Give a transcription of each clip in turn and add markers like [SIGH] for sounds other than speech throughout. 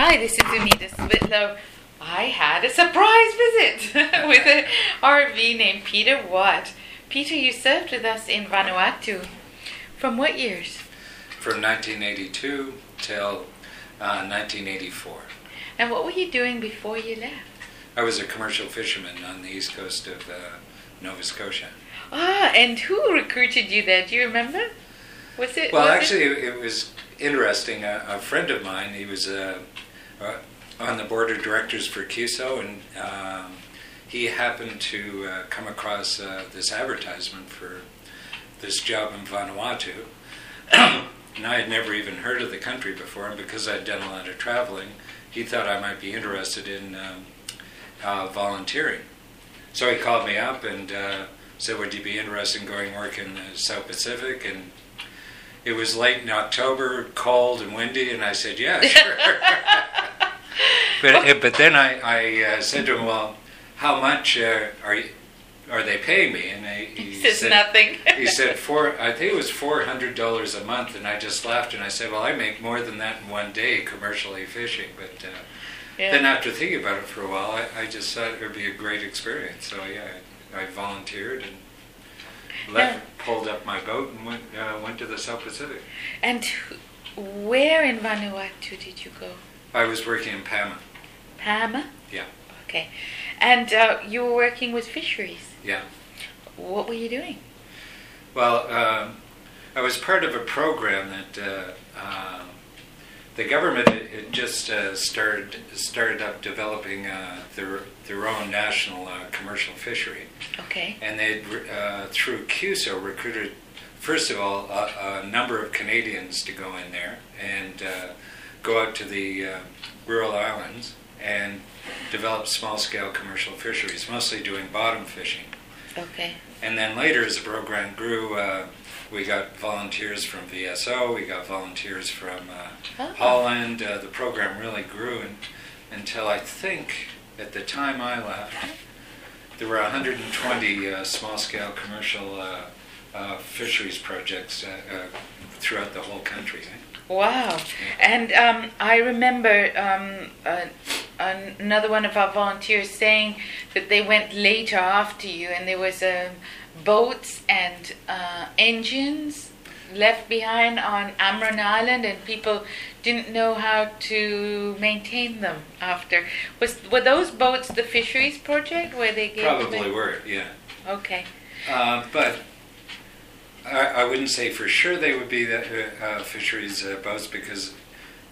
Hi, this is Unita Switlow. I had a surprise visit [LAUGHS] with an RV named Peter Watt. Peter, you served with us in Vanuatu. From what years? From 1982 till uh, 1984. And what were you doing before you left? I was a commercial fisherman on the east coast of uh, Nova Scotia. Ah, and who recruited you there? Do you remember? Was it? Well, was actually, it? it, was interesting. A, a friend of mine, he was uh, uh, on the board of directors for CUSO, and um, he happened to uh, come across uh, this advertisement for this job in Vanuatu. [CLEARS THROAT] and I had never even heard of the country before, and because I'd done a lot of traveling, he thought I might be interested in um, uh, volunteering. So he called me up and uh, said, "Would you be interested in going work in the South Pacific?" And it was late in October, cold and windy, and I said, "Yeah, [LAUGHS] sure." but but then I I uh, said to him, "Well, how much uh, are you, are they paying me?" And I, [LAUGHS] he, He says said, nothing. he said four. I think it was four hundred dollars a month, and I just laughed and I said, "Well, I make more than that in one day commercially fishing." But uh, Yeah. then after thinking about it for a while, I, I just thought it would be a great experience. So yeah, I, I volunteered and left, pulled up my boat and went uh, went to the South Pacific. And where in Vanuatu did you go? I was working in Paama. Paama? Yeah. Okay. And uh, you were working with fisheries. Yeah. What were you doing? Well, um, I was part of a program that uh, uh, the government had just uh, started started up developing uh, their their own national uh, commercial fishery, Okay. and they uh, through CUSO recruited first of all a, a number of Canadians to go in there and uh, go out to the uh, rural islands and develop small scale commercial fisheries, mostly doing bottom fishing. Okay. And then later, as the program grew, uh, we got volunteers from VSO, we got volunteers from uh, Oh. Holland. Uh, the program really grew and, until I think at the time I left, there were 120 uh, small scale commercial uh, uh, fisheries projects uh, uh, throughout the whole country. Wow. And um, I remember um, uh, another one of our volunteers saying that they went later after you and there was um, boats and uh, engines left behind on Ambrym Island and people didn't know how to maintain them after. Was Were those boats the fisheries project where they gave Probably a- were, yeah. Okay. Uh, but I, I wouldn't say for sure they would be the uh, uh, fisheries uh, boats because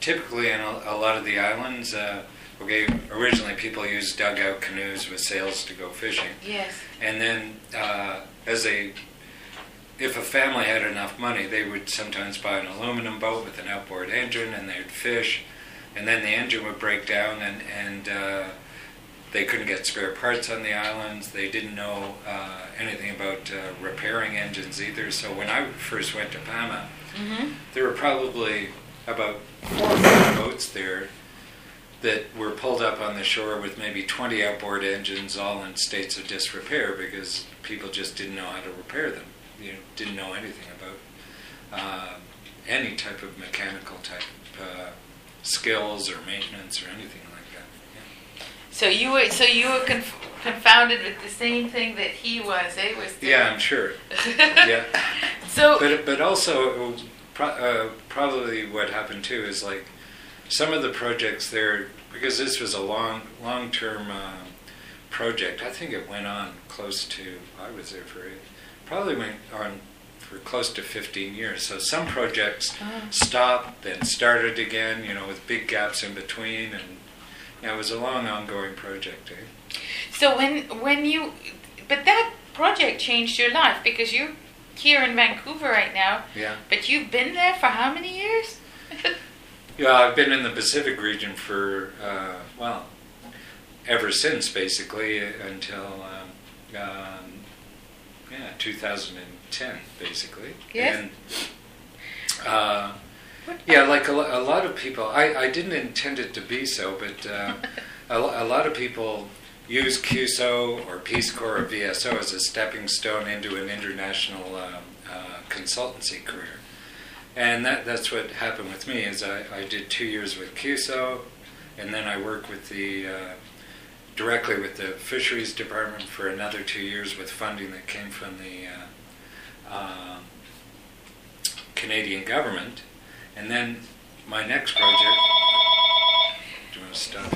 typically in a, a lot of the islands, uh, okay, originally people used dugout canoes with sails to go fishing, Yes. and then uh, as they, if a family had enough money, they would sometimes buy an aluminum boat with an outboard engine, and they'd fish, and then the engine would break down, and and uh, they couldn't get spare parts on the islands. They didn't know uh, anything about uh, repairing engines either. So when I first went to Paama, Mm-hmm. there were probably about four or five boats there that were pulled up on the shore with maybe 20 outboard engines, all in states of disrepair because people just didn't know how to repair them. You know, didn't know anything about uh, any type of mechanical type uh, skills or maintenance or anything like that. Yeah. So you were so you were conf- confounded with the same thing that he was. Eh? Was Yeah, I'm sure. [LAUGHS] Yeah. So But but also pro- uh, probably what happened too is like some of the projects there because this was a long long term uh, project. I think it went on close to I was there for it probably went on for close to 15 years. So some projects Oh. stopped then started again. You know with big gaps in between and it was a long ongoing project. Eh? So when when you, but that project changed your life because you're here in Vancouver right now. Yeah. But you've been there for how many years? [LAUGHS] Yeah, I've been in the Pacific region for, uh, well, ever since basically until, um, um, yeah, 2010 basically. Yes. And, uh, yeah, like a, a lot of people, I, I didn't intend it to be so, but uh, [LAUGHS] a, a lot of people use CUSO or Peace Corps or VSO as a stepping stone into an international um, uh, consultancy career. And that, that's what happened with me is I, I did two years with CUSO, and then I worked with the uh, directly with the fisheries department for another two years with funding that came from the uh, uh, Canadian government, and then my next project. Do you want to stop?